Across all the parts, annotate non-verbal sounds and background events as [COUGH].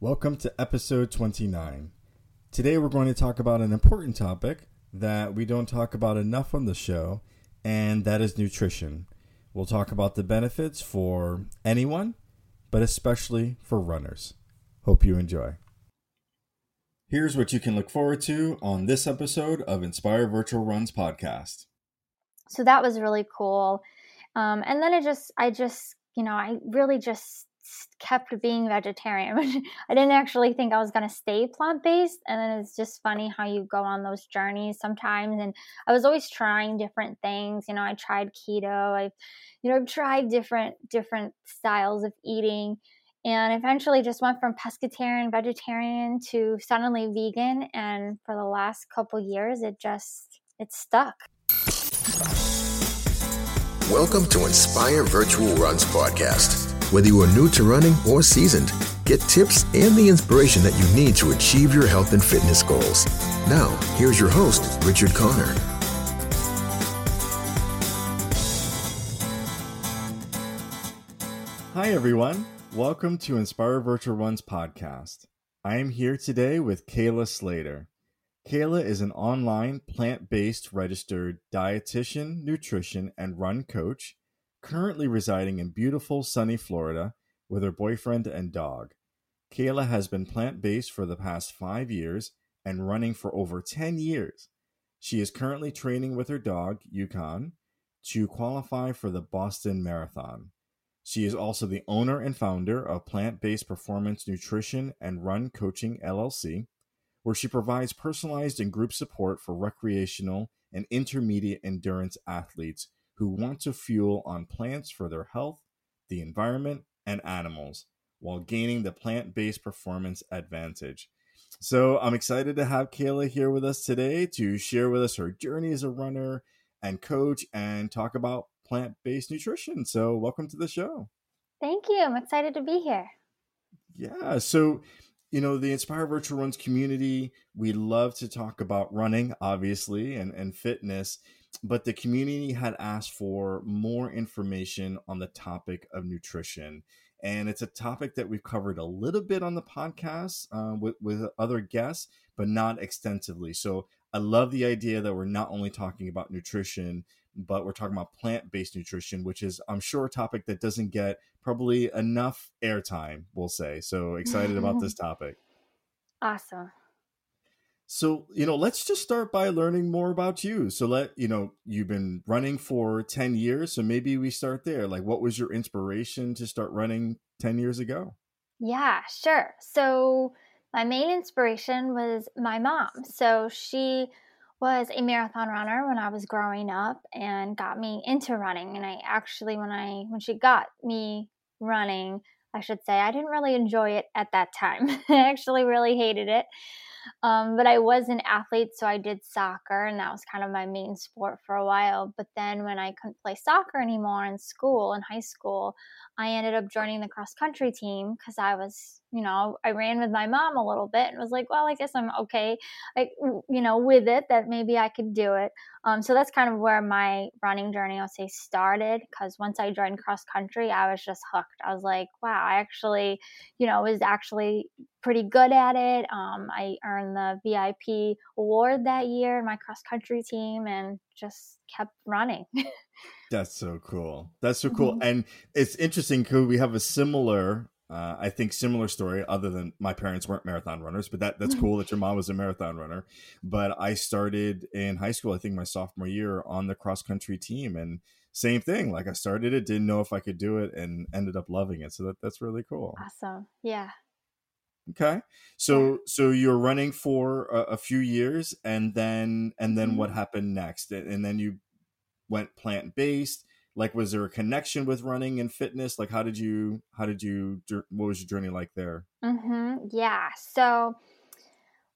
Welcome to episode 29. Today we're going to talk about an important topic that we don't talk about enough on the show, and that is nutrition. We'll talk about the benefits for anyone, but especially for runners. Hope you enjoy. Here's what you can look forward to on this episode of Inspire Virtual Runs podcast. So that was really cool. Um, and then I just, I just, you know, I really just kept being vegetarian. [LAUGHS] I didn't actually think I was going to stay plant based. And then it's just funny how you go on those journeys sometimes. And I was always trying different things. You know, I tried keto. I've, you know, I've tried different different styles of eating, and eventually just went from pescatarian, vegetarian to suddenly vegan. And for the last couple years, it just it stuck. Welcome to Inspire Virtual Runs podcast whether you are new to running or seasoned, get tips and the inspiration that you need to achieve your health and fitness goals. Now, here's your host, Richard Connor. Hi, everyone. Welcome to Inspire Virtual Runs podcast. I am here today with Kayla Slater. Kayla is an online plant based registered dietitian, nutrition, and run coach currently residing in beautiful sunny Florida with her boyfriend and dog. Kayla has been plant based for the past five years and running for over 10 years. She is currently training with her dog, Yukon, to qualify for the Boston Marathon. She is also the owner and founder of Plant Based Performance Nutrition and Run Coaching LLC, where she provides personalized and group support for recreational and intermediate endurance athletes who want to fuel on plants for their health, the environment, and animals while gaining the plant based performance advantage. So I'm excited to have Kayla here with us today to share with us her journey as a runner and coach and talk about plant based nutrition. So, welcome to the show. Thank you. I'm excited to be here. Yeah. So, you know, the Inspire Virtual Runs community, we love to talk about running, obviously, and, and fitness but the community had asked for more information on the topic of nutrition. And it's a topic that we've covered a little bit on the podcast uh, with, with other guests, but not extensively. So I love the idea that we're not only talking about nutrition, but we're talking about plant based nutrition, which is, I'm sure, a topic that doesn't get probably enough airtime, we'll say. So excited about [LAUGHS] this topic. Awesome. So, you know, let's just start by learning more about you. So, let you know, you've been running for 10 years. So, maybe we start there. Like, what was your inspiration to start running 10 years ago? Yeah, sure. So, my main inspiration was my mom. So, she was a marathon runner when I was growing up and got me into running. And I actually, when I, when she got me running, I should say, I didn't really enjoy it at that time. [LAUGHS] I actually really hated it. Um, but I was an athlete, so I did soccer, and that was kind of my main sport for a while. But then when I couldn't play soccer anymore in school, in high school, I ended up joining the cross country team because I was, you know, I ran with my mom a little bit and was like, well, I guess I'm okay, like, you know, with it that maybe I could do it. Um, so that's kind of where my running journey, I'll say, started. Because once I joined cross country, I was just hooked. I was like, wow, I actually, you know, was actually pretty good at it. Um, I earned the VIP award that year in my cross country team and just kept running. [LAUGHS] That's so cool. That's so cool. Mm-hmm. And it's interesting because we have a similar, uh, I think, similar story. Other than my parents weren't marathon runners, but that that's [LAUGHS] cool that your mom was a marathon runner. But I started in high school. I think my sophomore year on the cross country team, and same thing. Like I started it, didn't know if I could do it, and ended up loving it. So that that's really cool. Awesome. Yeah. Okay. So so you're running for a, a, few years and then and then mm-hmm. what happened next? And then you went plant based. Like was there a connection with running and fitness? Like how did you how did you what was your journey like there? Mhm. Yeah. So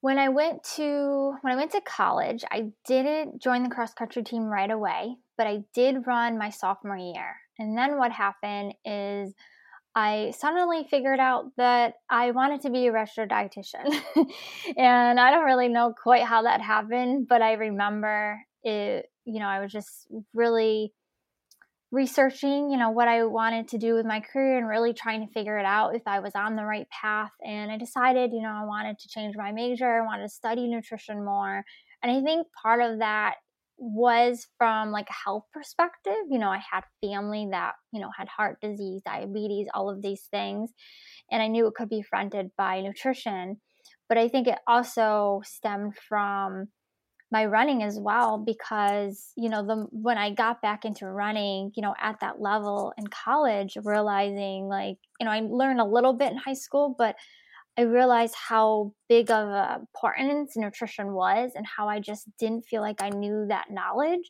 when I went to when I went to college, I didn't join the cross country team right away, but I did run my sophomore year. And then what happened is I suddenly figured out that I wanted to be a registered dietitian. [LAUGHS] [LAUGHS] and I don't really know quite how that happened, but I remember it, you know, I was just really researching, you know, what I wanted to do with my career and really trying to figure it out if I was on the right path. And I decided, you know, I wanted to change my major, I wanted to study nutrition more. And I think part of that was from like a health perspective. You know, I had family that, you know, had heart disease, diabetes, all of these things. And I knew it could be fronted by nutrition. But I think it also stemmed from my running as well because you know the when I got back into running, you know, at that level in college, realizing like you know I learned a little bit in high school, but I realized how big of a importance nutrition was and how I just didn't feel like I knew that knowledge.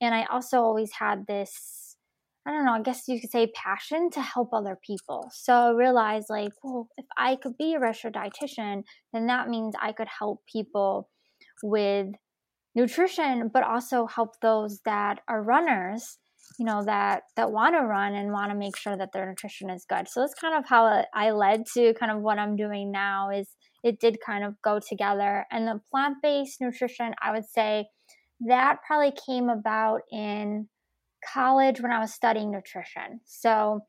And I also always had this, I don't know, I guess you could say passion to help other people. So I realized like, well, if I could be a registered dietitian, then that means I could help people with nutrition, but also help those that are runners, you know, that that want to run and want to make sure that their nutrition is good. So that's kind of how I led to kind of what I'm doing now. Is it did kind of go together, and the plant based nutrition, I would say, that probably came about in college when I was studying nutrition. So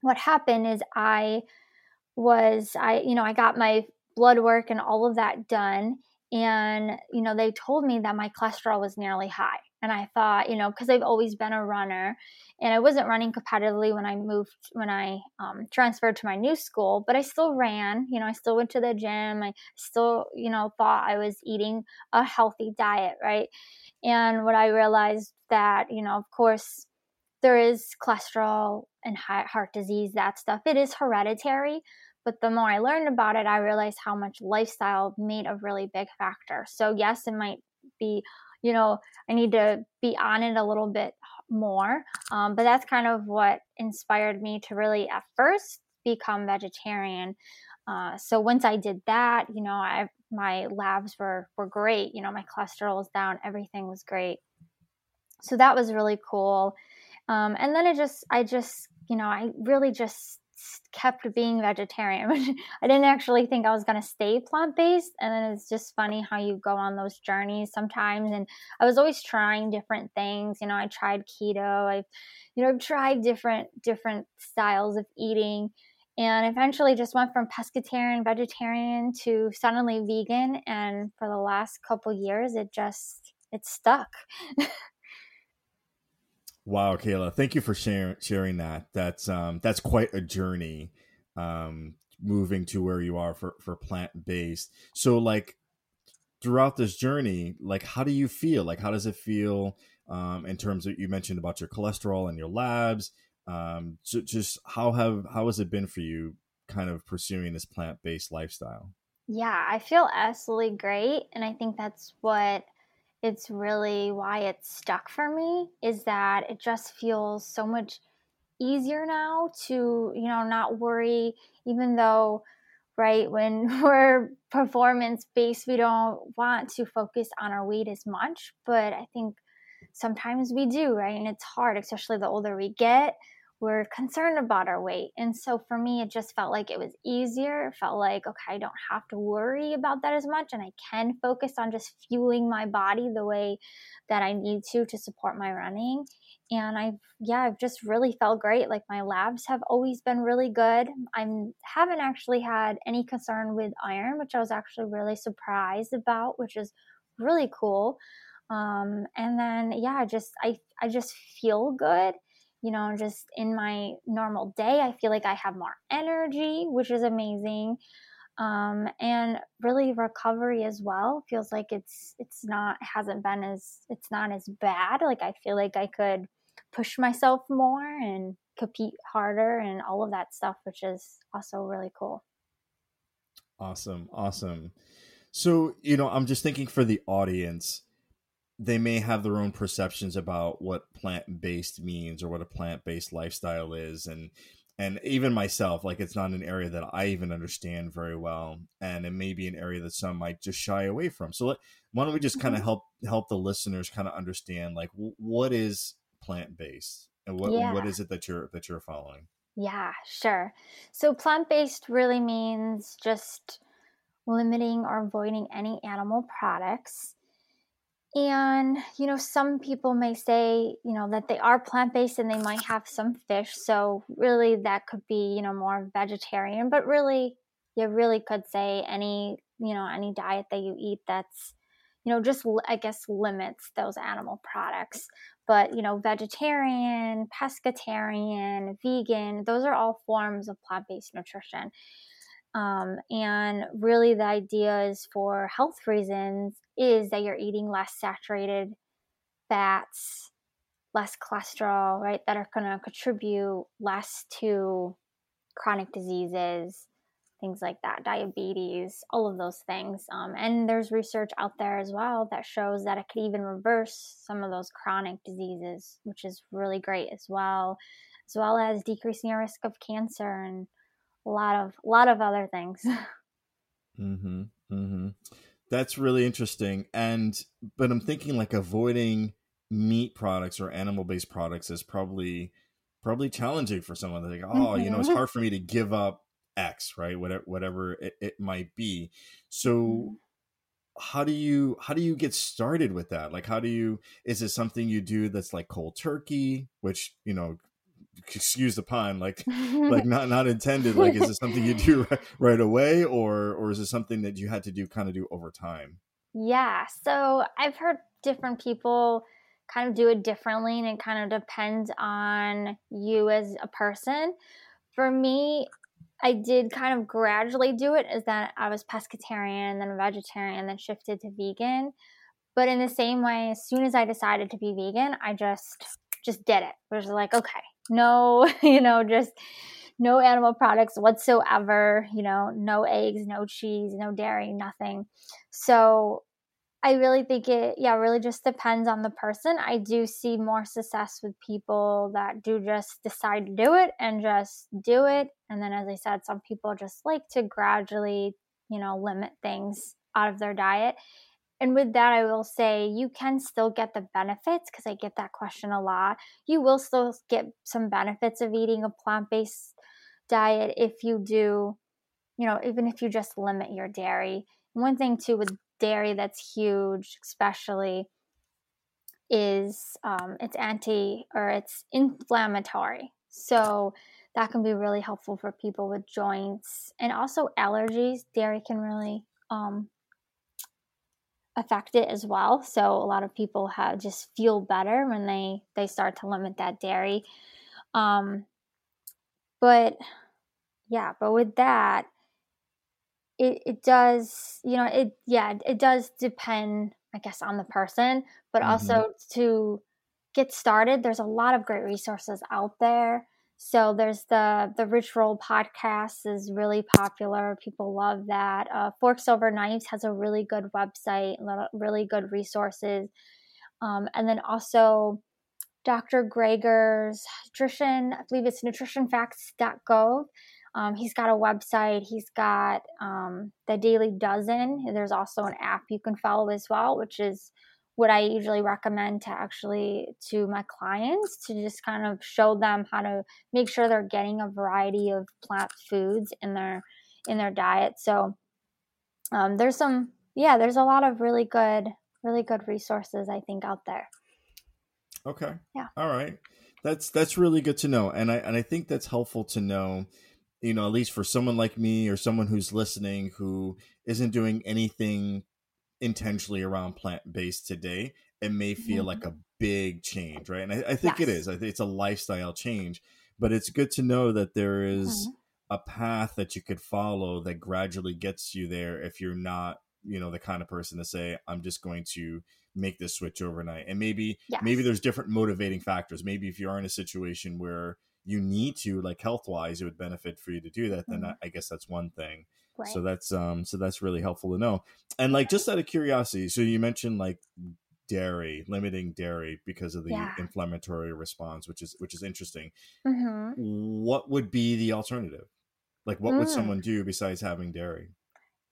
what happened is I was I you know I got my blood work and all of that done and you know they told me that my cholesterol was nearly high and i thought you know because i've always been a runner and i wasn't running competitively when i moved when i um, transferred to my new school but i still ran you know i still went to the gym i still you know thought i was eating a healthy diet right and what i realized that you know of course there is cholesterol and heart disease that stuff it is hereditary but the more I learned about it, I realized how much lifestyle made a really big factor. So, yes, it might be, you know, I need to be on it a little bit more. Um, but that's kind of what inspired me to really at first become vegetarian. Uh, so once I did that, you know, I my labs were were great. You know, my cholesterol was down, everything was great. So that was really cool. Um, and then it just, I just, you know, I really just kept being vegetarian. [LAUGHS] I didn't actually think I was going to stay plant based. And then it's just funny how you go on those journeys sometimes. And I was always trying different things. You know, I tried keto. I've, you know, I've tried different different styles of eating, and eventually just went from pescatarian, vegetarian to suddenly vegan. And for the last couple years, it just it stuck. [LAUGHS] Wow, Kayla, thank you for sharing sharing that. That's um that's quite a journey um moving to where you are for for plant based. So like throughout this journey, like how do you feel? Like how does it feel um in terms of you mentioned about your cholesterol and your labs? Um so just how have how has it been for you kind of pursuing this plant based lifestyle? Yeah, I feel absolutely great and I think that's what it's really why it stuck for me is that it just feels so much easier now to you know not worry even though right when [LAUGHS] we're performance based we don't want to focus on our weight as much but i think sometimes we do right and it's hard especially the older we get we're concerned about our weight. And so for me, it just felt like it was easier. It felt like, okay, I don't have to worry about that as much. And I can focus on just fueling my body the way that I need to to support my running. And I've, yeah, I've just really felt great. Like my labs have always been really good. I haven't actually had any concern with iron, which I was actually really surprised about, which is really cool. Um, and then, yeah, I just, I, I just feel good you know, just in my normal day, I feel like I have more energy, which is amazing. Um, and really recovery as well feels like it's it's not hasn't been as it's not as bad. Like I feel like I could push myself more and compete harder and all of that stuff, which is also really cool. Awesome, awesome. So you know, I'm just thinking for the audience they may have their own perceptions about what plant-based means or what a plant-based lifestyle is. And and even myself like it's not an area that i even understand very well. And it may be an area that some might just shy away from. So let, why don't we just kind of mm-hmm. help help the listeners kind of understand like w- what is plant-based? And what yeah. what is it that you're that you're following? Yeah sure. So plant-based really means just limiting or avoiding any animal products and you know some people may say you know that they are plant-based and they might have some fish so really that could be you know more vegetarian but really you really could say any you know any diet that you eat that's you know just i guess limits those animal products. But you know vegetarian pescatarian vegan those are all forms of plant-based nutrition um, and really the idea is for health reasons is that you're eating less saturated fats less cholesterol right that are going to contribute less to chronic diseases things like that, diabetes, all of those things. Um, and there's research out there as well that shows that it could even reverse some of those chronic diseases, which is really great as well, as well as decreasing your risk of cancer and a lot of a lot of other things. [LAUGHS] mm-hmm. Mm-hmm. That's really interesting. And but I'm thinking like avoiding meat products or animal based products is probably probably challenging for someone. They Like, oh, mm-hmm. you know, it's mm-hmm. hard for me to give up X, right? Whatever whatever it, it might be. So mm-hmm. how do you how do you get started with that? Like how do you is it something you do that's like cold turkey, which, you know, excuse the pun like like [LAUGHS] not not intended like is this something you do right, right away or or is it something that you had to do kind of do over time yeah so i've heard different people kind of do it differently and it kind of depends on you as a person for me I did kind of gradually do it is that I was pescatarian, then vegetarian, then shifted to vegan. But in the same way, as soon as I decided to be vegan, I just just did it. It was like, okay, no, [LAUGHS] you know, just no animal products whatsoever, you know, no eggs, no cheese, no dairy, nothing. So I really think it, yeah, really just depends on the person. I do see more success with people that do just decide to do it and just do it. And then, as I said, some people just like to gradually, you know, limit things out of their diet. And with that, I will say you can still get the benefits because I get that question a lot. You will still get some benefits of eating a plant based diet if you do, you know, even if you just limit your dairy. One thing too with dairy that's huge, especially, is um, it's anti or it's inflammatory. So that can be really helpful for people with joints and also allergies. Dairy can really um, affect it as well. So a lot of people have just feel better when they they start to limit that dairy. Um, but yeah, but with that, it, it does you know it yeah it does depend i guess on the person but mm-hmm. also to get started there's a lot of great resources out there so there's the the roll podcast is really popular people love that uh, forks over knives has a really good website a really good resources um, and then also dr greger's nutrition i believe it's nutritionfacts.gov um, he's got a website. He's got um, the Daily Dozen. There's also an app you can follow as well, which is what I usually recommend to actually to my clients to just kind of show them how to make sure they're getting a variety of plant foods in their in their diet. So um, there's some yeah, there's a lot of really good really good resources I think out there. Okay. Yeah. All right. That's that's really good to know, and I and I think that's helpful to know you know, at least for someone like me or someone who's listening who isn't doing anything intentionally around plant based today, it may feel mm-hmm. like a big change, right? And I, I think yes. it is. I think it's a lifestyle change, but it's good to know that there is mm-hmm. a path that you could follow that gradually gets you there if you're not, you know, the kind of person to say, I'm just going to make this switch overnight. And maybe yes. maybe there's different motivating factors. Maybe if you are in a situation where you need to like health wise it would benefit for you to do that then mm-hmm. I, I, guess that's one thing right. so that's um so that's really helpful to know and like just out of curiosity so you mentioned like dairy limiting dairy because of the yeah. inflammatory response which is which is interesting mm-hmm. what would be the alternative like what mm. would someone do besides having dairy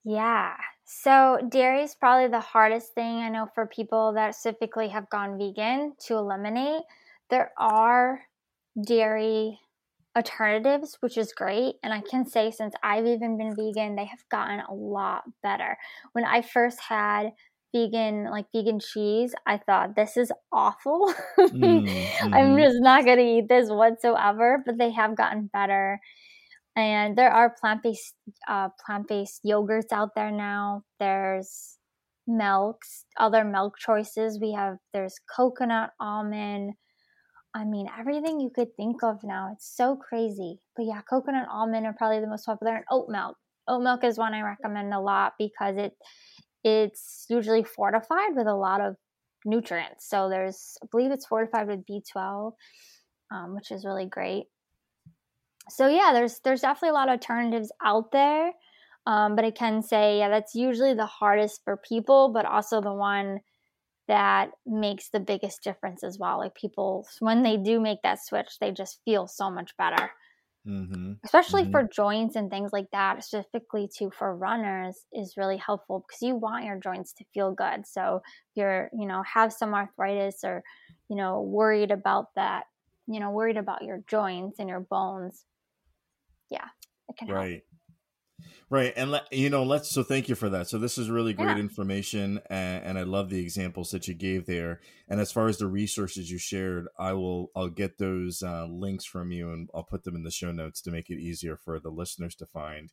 yeah so dairy is probably the hardest thing i know for people that specifically have gone vegan to eliminate there are dairy alternatives, which is great. And I can say, since I've even been vegan, they have gotten a lot better. When I first had vegan like vegan cheese i thought this is awful [LAUGHS] mm-hmm. i'm just not going to eat this whatsoever but they have gotten better and there are plant-based uh, plant-based yogurts out there now there's milks other milk choices we have there's coconut almond I mean, everything you could think of now. It's so crazy. But yeah, coconut almond are probably the most popular, and oat milk. Oat milk is one I recommend a lot because it it's usually fortified with a lot of nutrients. So there's, I believe it's fortified with B12, um, which is really great. So yeah, there's there's definitely a lot of alternatives out there. Um, but I can say, yeah, that's usually the hardest for people, but also the one that makes the biggest difference as well. Like people, when they do make that switch, they just feel so much better. Mm-hmm. Especially mm-hmm. for joints and things like that, specifically too for runners, is really helpful because you want your joints to feel good. So if you're, you know, have some arthritis or, you know, worried about that, you know, worried about your joints and your bones, yeah, it can right. help. Right. And, let, you know, let's, so thank you for that. So this is really great yeah. information. And, and, I love the examples that you gave there. And as far as the resources you shared, I will, I'll get those uh, links from you and I'll put them in the show notes to make it easier for the listeners to find.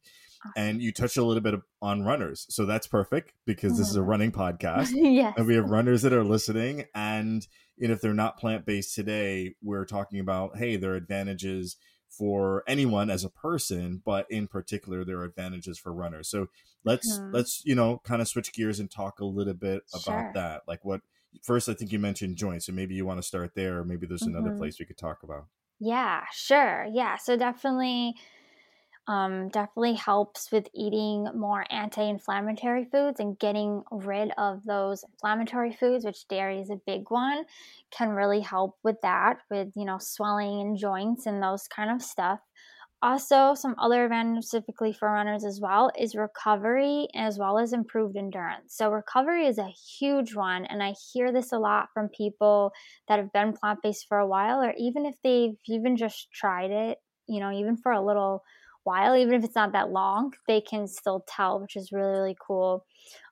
And you touched a little bit on runners. So that's perfect because this is a mm-hmm. running podcast. [LAUGHS] yes. And we have runners that are listening. And, and if they're not plant based today, we're talking about, hey, there are advantages for anyone as a person, but in particular, there are advantages for runners. So let's mm-hmm. let's you know kind of switch gears and talk a little bit about sure. that. Like what first, I think you mentioned joints, and maybe you want to start there, or maybe there's mm-hmm. another place we could talk about. Yeah, sure. Yeah, so definitely um, definitely helps with eating more anti-inflammatory foods and getting rid of those inflammatory foods which dairy is a big one can really help with that with you know swelling and joints and those kind of stuff. Also some other advantages specifically for runners as well is recovery as well as improved endurance. So recovery is a huge one and i hear this a lot from people that have been plant-based for a while or even if they've even just tried it you know even for a little while, even if it's not that long, they can still tell, which is really, really cool.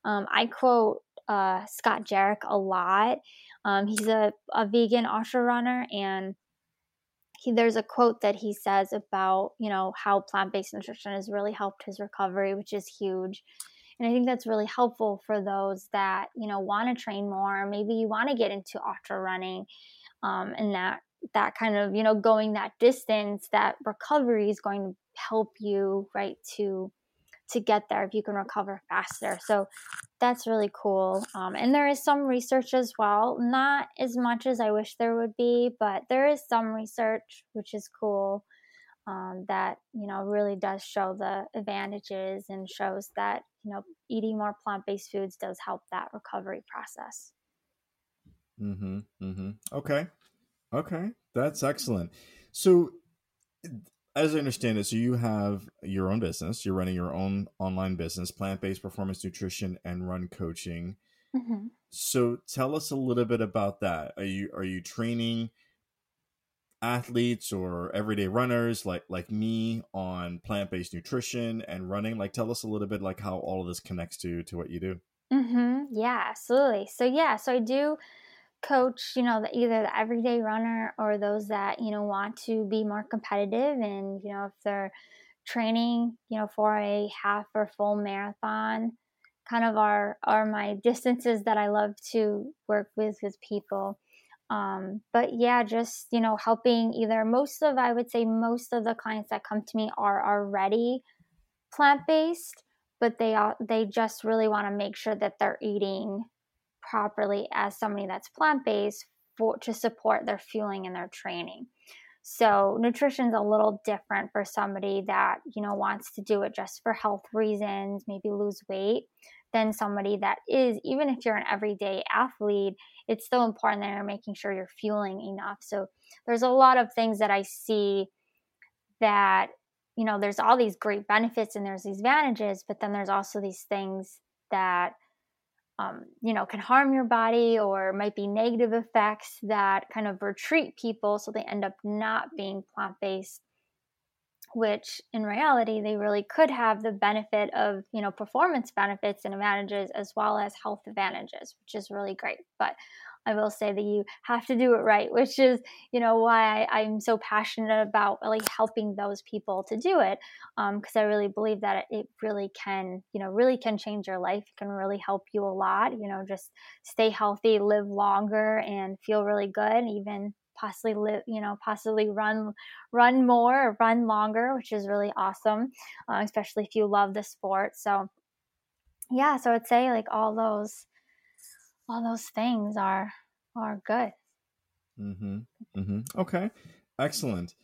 Um, I quote uh, Scott Jurek a lot. Um, he's a, a vegan ultra runner, and he, there's a quote that he says about you know how plant-based nutrition has really helped his recovery, which is huge. And I think that's really helpful for those that you know want to train more. Maybe you want to get into ultra running, um, and that that kind of you know going that distance. That recovery is going to help you right to to get there if you can recover faster. So that's really cool um, and there is some research as well. Not as much as i wish there would be but there is some research which is cool um, that you know really does show the advantages and shows that you know eating more plant-based foods does help that recovery process. Mm-hmm mm-hmm. Okay. Okay. That's excellent. So as I understand it, so you have your own business. You're running your own online business, plant based performance nutrition and run coaching. Mm-hmm. So tell us a little bit about that. Are you are you training athletes or everyday runners like like me on plant based nutrition and running? Like tell us a little bit like how all of this connects to to what you do. Mm-hmm. Yeah, absolutely. So yeah, so I do coach, you know, the, either the everyday runner or those that, you know, want to be more competitive and, you know, if they're training, you know, for a half or full marathon, kind of are are my distances that I love to work with with people. Um, but yeah, just you know, helping either most of I would say most of the clients that come to me are already plant based, but they are they just really want to make sure that they're eating properly as somebody that's plant based for to support their fueling and their training. So nutrition's a little different for somebody that, you know, wants to do it just for health reasons, maybe lose weight, than somebody that is, even if you're an everyday athlete, it's still important that you're making sure you're fueling enough. So there's a lot of things that I see that, you know, there's all these great benefits and there's these advantages, but then there's also these things that um, you know, can harm your body or might be negative effects that kind of retreat people so they end up not being plant based which in reality they really could have the benefit of you know performance benefits and advantages as well as health advantages which is really great. But i will say that you have to do it right which is you know why I, am so passionate about really helping those people to do it because um, i really believe that it really can you know really can change your life it can really help you a lot you know just stay healthy live longer and feel really good even possibly live, you know, possibly run run more or run longer, which is really awesome, uh, especially if you love the sport. So, yeah, so I'd say like all those all those things are are good. Mm-hmm. Mm-hmm. Okay. Excellent.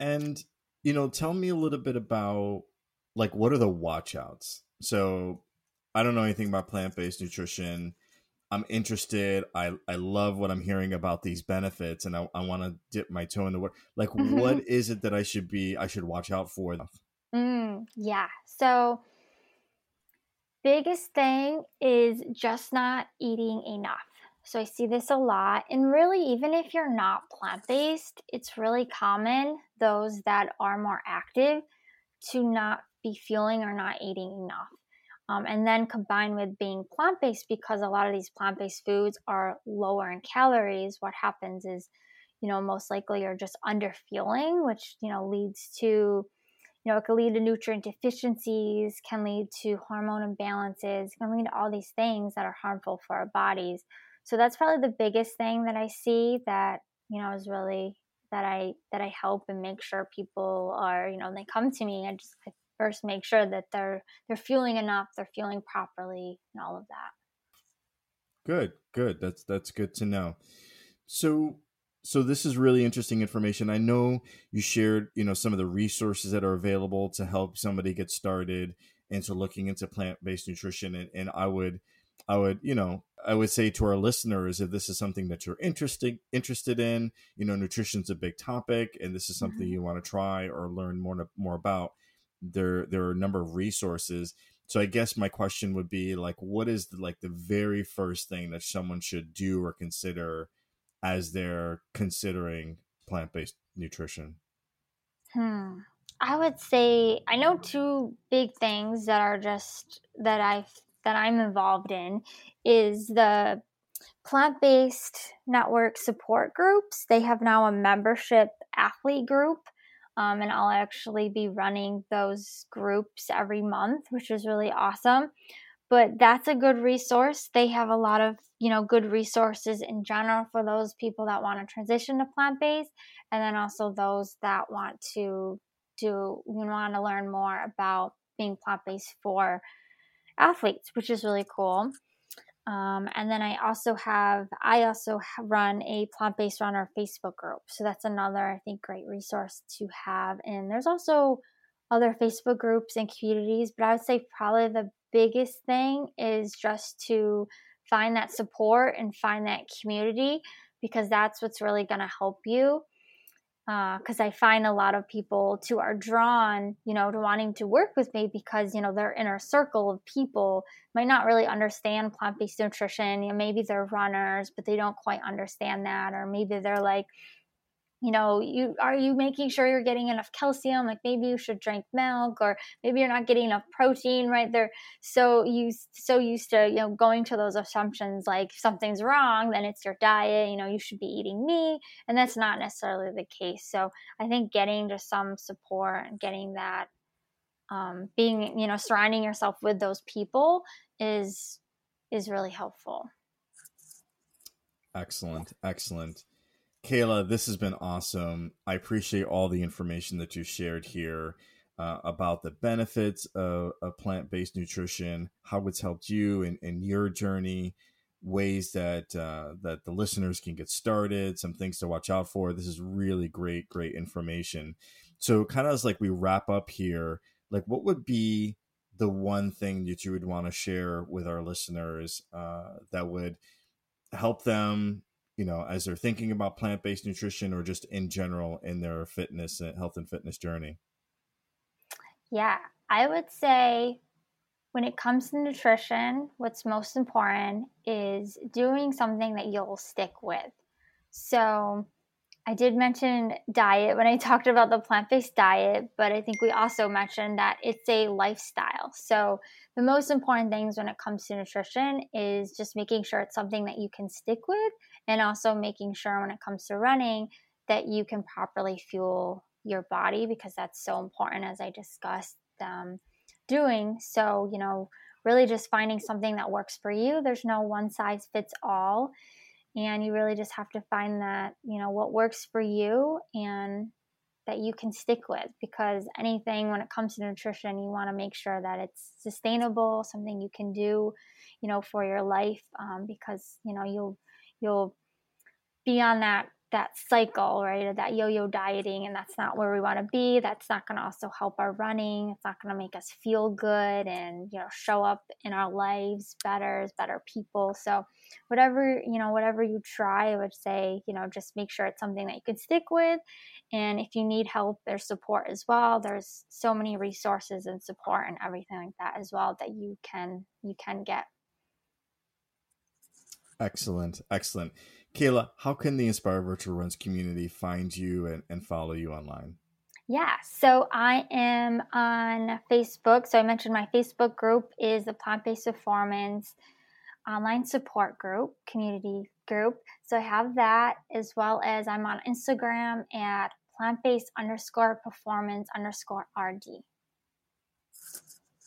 And you know, tell me a little bit about like what are the watchouts? So I don't know anything about plant based nutrition. I'm interested. I I love what I'm hearing about these benefits, and I, I want to dip my toe in the water. Like, mm-hmm. what is it that I should be? I should watch out for. Mm, yeah. So, biggest thing is just not eating enough. So I see this a lot, and really, even if you're not plant based, it's really common those that are more active to not be feeling or not eating enough. Um, and then combined with being plant based, because a lot of these plant based foods are lower in calories, what happens is, you know, most likely you're just under fueling, which, you know, leads to, you know, it can lead to nutrient deficiencies, can lead to hormone imbalances, can lead to all these things that are harmful for our bodies. So that's probably the biggest thing that I see that, you know, is really that I that I help and make sure people are, you know, when they come to me. I just I first make sure that they're they're fueling enough, they're fueling properly, and all of that. Good, good. That's that's good to know. So so this is really interesting information. I know you shared, you know, some of the resources that are available to help somebody get started into looking into plant-based nutrition and, and I would I would, you know, I would say to our listeners, if this is something that you're interested interested in, you know, nutrition's a big topic, and this is something mm-hmm. you want to try or learn more more about there there are a number of resources so i guess my question would be like what is the, like the very first thing that someone should do or consider as they're considering plant-based nutrition. Hmm. I would say i know two big things that are just that i that i'm involved in is the plant-based network support groups. They have now a membership athlete group um, and I'll actually be running those groups every month, which is really awesome. But that's a good resource. They have a lot of you know good resources in general for those people that want to transition to plant based, and then also those that want to do want to learn more about being plant based for athletes, which is really cool. Um, and then I also have, I also run a plant based runner Facebook group. So that's another, I think, great resource to have. And there's also other Facebook groups and communities, but I would say probably the biggest thing is just to find that support and find that community because that's what's really going to help you because uh, I find a lot of people too are drawn, you know, to wanting to work with me because you know their inner circle of people might not really understand plant-based nutrition. You know, maybe they're runners, but they don't quite understand that, or maybe they're like, you know you are you making sure you're getting enough calcium? Like maybe you should drink milk or maybe you're not getting enough protein right? There so you so used to you know going to those assumptions like if something's wrong then it's your diet you know you should be eating meat and that's not necessarily the case. So i think getting just some support and getting that um, being you know surrounding yourself with those people is is really helpful. Excellent excellent Kayla, this has been awesome. I appreciate all the information that you shared here uh, about the benefits of, of plant based nutrition, how it's helped you in, in your journey, ways that uh, that the listeners can get started, some things to watch out for. This is really great, great information. So, kind of as like we wrap up here, like what would be the one thing that you would want to share with our listeners uh, that would help them you know, as they're thinking about plant based nutrition or just in general in their fitness, and health, and fitness journey? Yeah, I would say when it comes to nutrition, what's most important is doing something that you'll stick with. So, I did mention diet when I [LAUGHS] talked about the plant based diet, but I think we also mentioned that it's a lifestyle. So, the most important things when it comes to nutrition is just making sure it's something that you can stick with, and also making sure when it comes to running that you can properly fuel your body because that's so important, as I discussed um, doing. So, you know, really just finding something that works for you. There's no one size fits all and you really just have to find that you know what works for you and that you can stick with because anything when it comes to nutrition you want to make sure that it's sustainable something you can do you know for your life um, because you know you'll you'll be on that that cycle, right, Of that yo-yo dieting, and that's not where we want to be. That's not going to also help our running. It's not going to make us feel good and you know show up in our lives better as better people. So, whatever you know, whatever you try, I would say you know just make sure it's something that you can stick with. And if you need help, there's support as well. There's so many resources and support and everything like that as well that you can you can get. Excellent, excellent. Kayla, how can the Inspire Virtual Runs community find you and, and follow you online? Yeah, so I am on Facebook. So I mentioned my Facebook group is the Plant Based Performance Online Support Group, community group. So I have that as well as I'm on Instagram at plant based underscore performance underscore RD.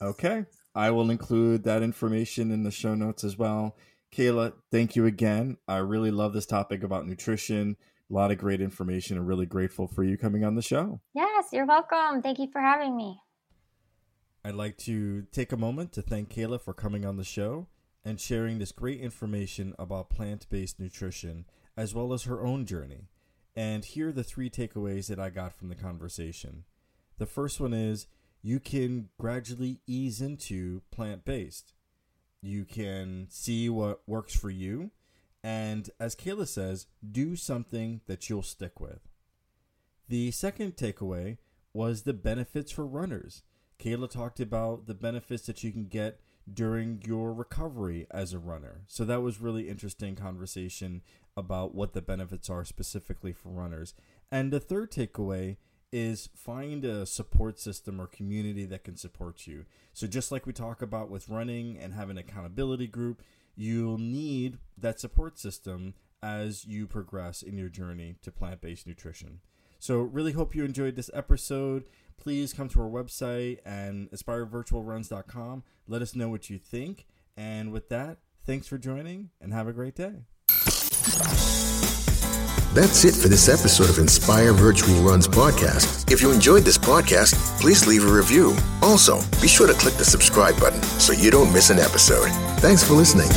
Okay. I will include that information in the show notes as well. Kayla, thank you again. I really love this topic about nutrition. A lot of great information and really grateful for you coming on the show. Yes, you're welcome. Thank you for having me. I'd like to take a moment to thank Kayla for coming on the show and sharing this great information about plant based nutrition as well as her own journey. And here are the three takeaways that I got from the conversation. The first one is you can gradually ease into plant based. You can see what works for you. And as Kayla says, do something that you'll stick with. The second takeaway was the benefits for runners. Kayla talked about the benefits that you can get during your recovery as a runner. So that was really interesting conversation about what the benefits are specifically for runners. And the third takeaway is find a support system or community that can support you. So, just like we talk about with running and having an accountability group, you'll need that support system as you progress in your journey to plant based nutrition. So, really hope you enjoyed this episode. Please come to our website and aspirevirtualruns.com. Let us know what you think. And with that, thanks for joining and have a great day. That's it for this episode of Inspire Virtual Runs podcast. If you enjoyed this podcast, please leave a review. Also, be sure to click the subscribe button so you don't miss an episode. Thanks for listening.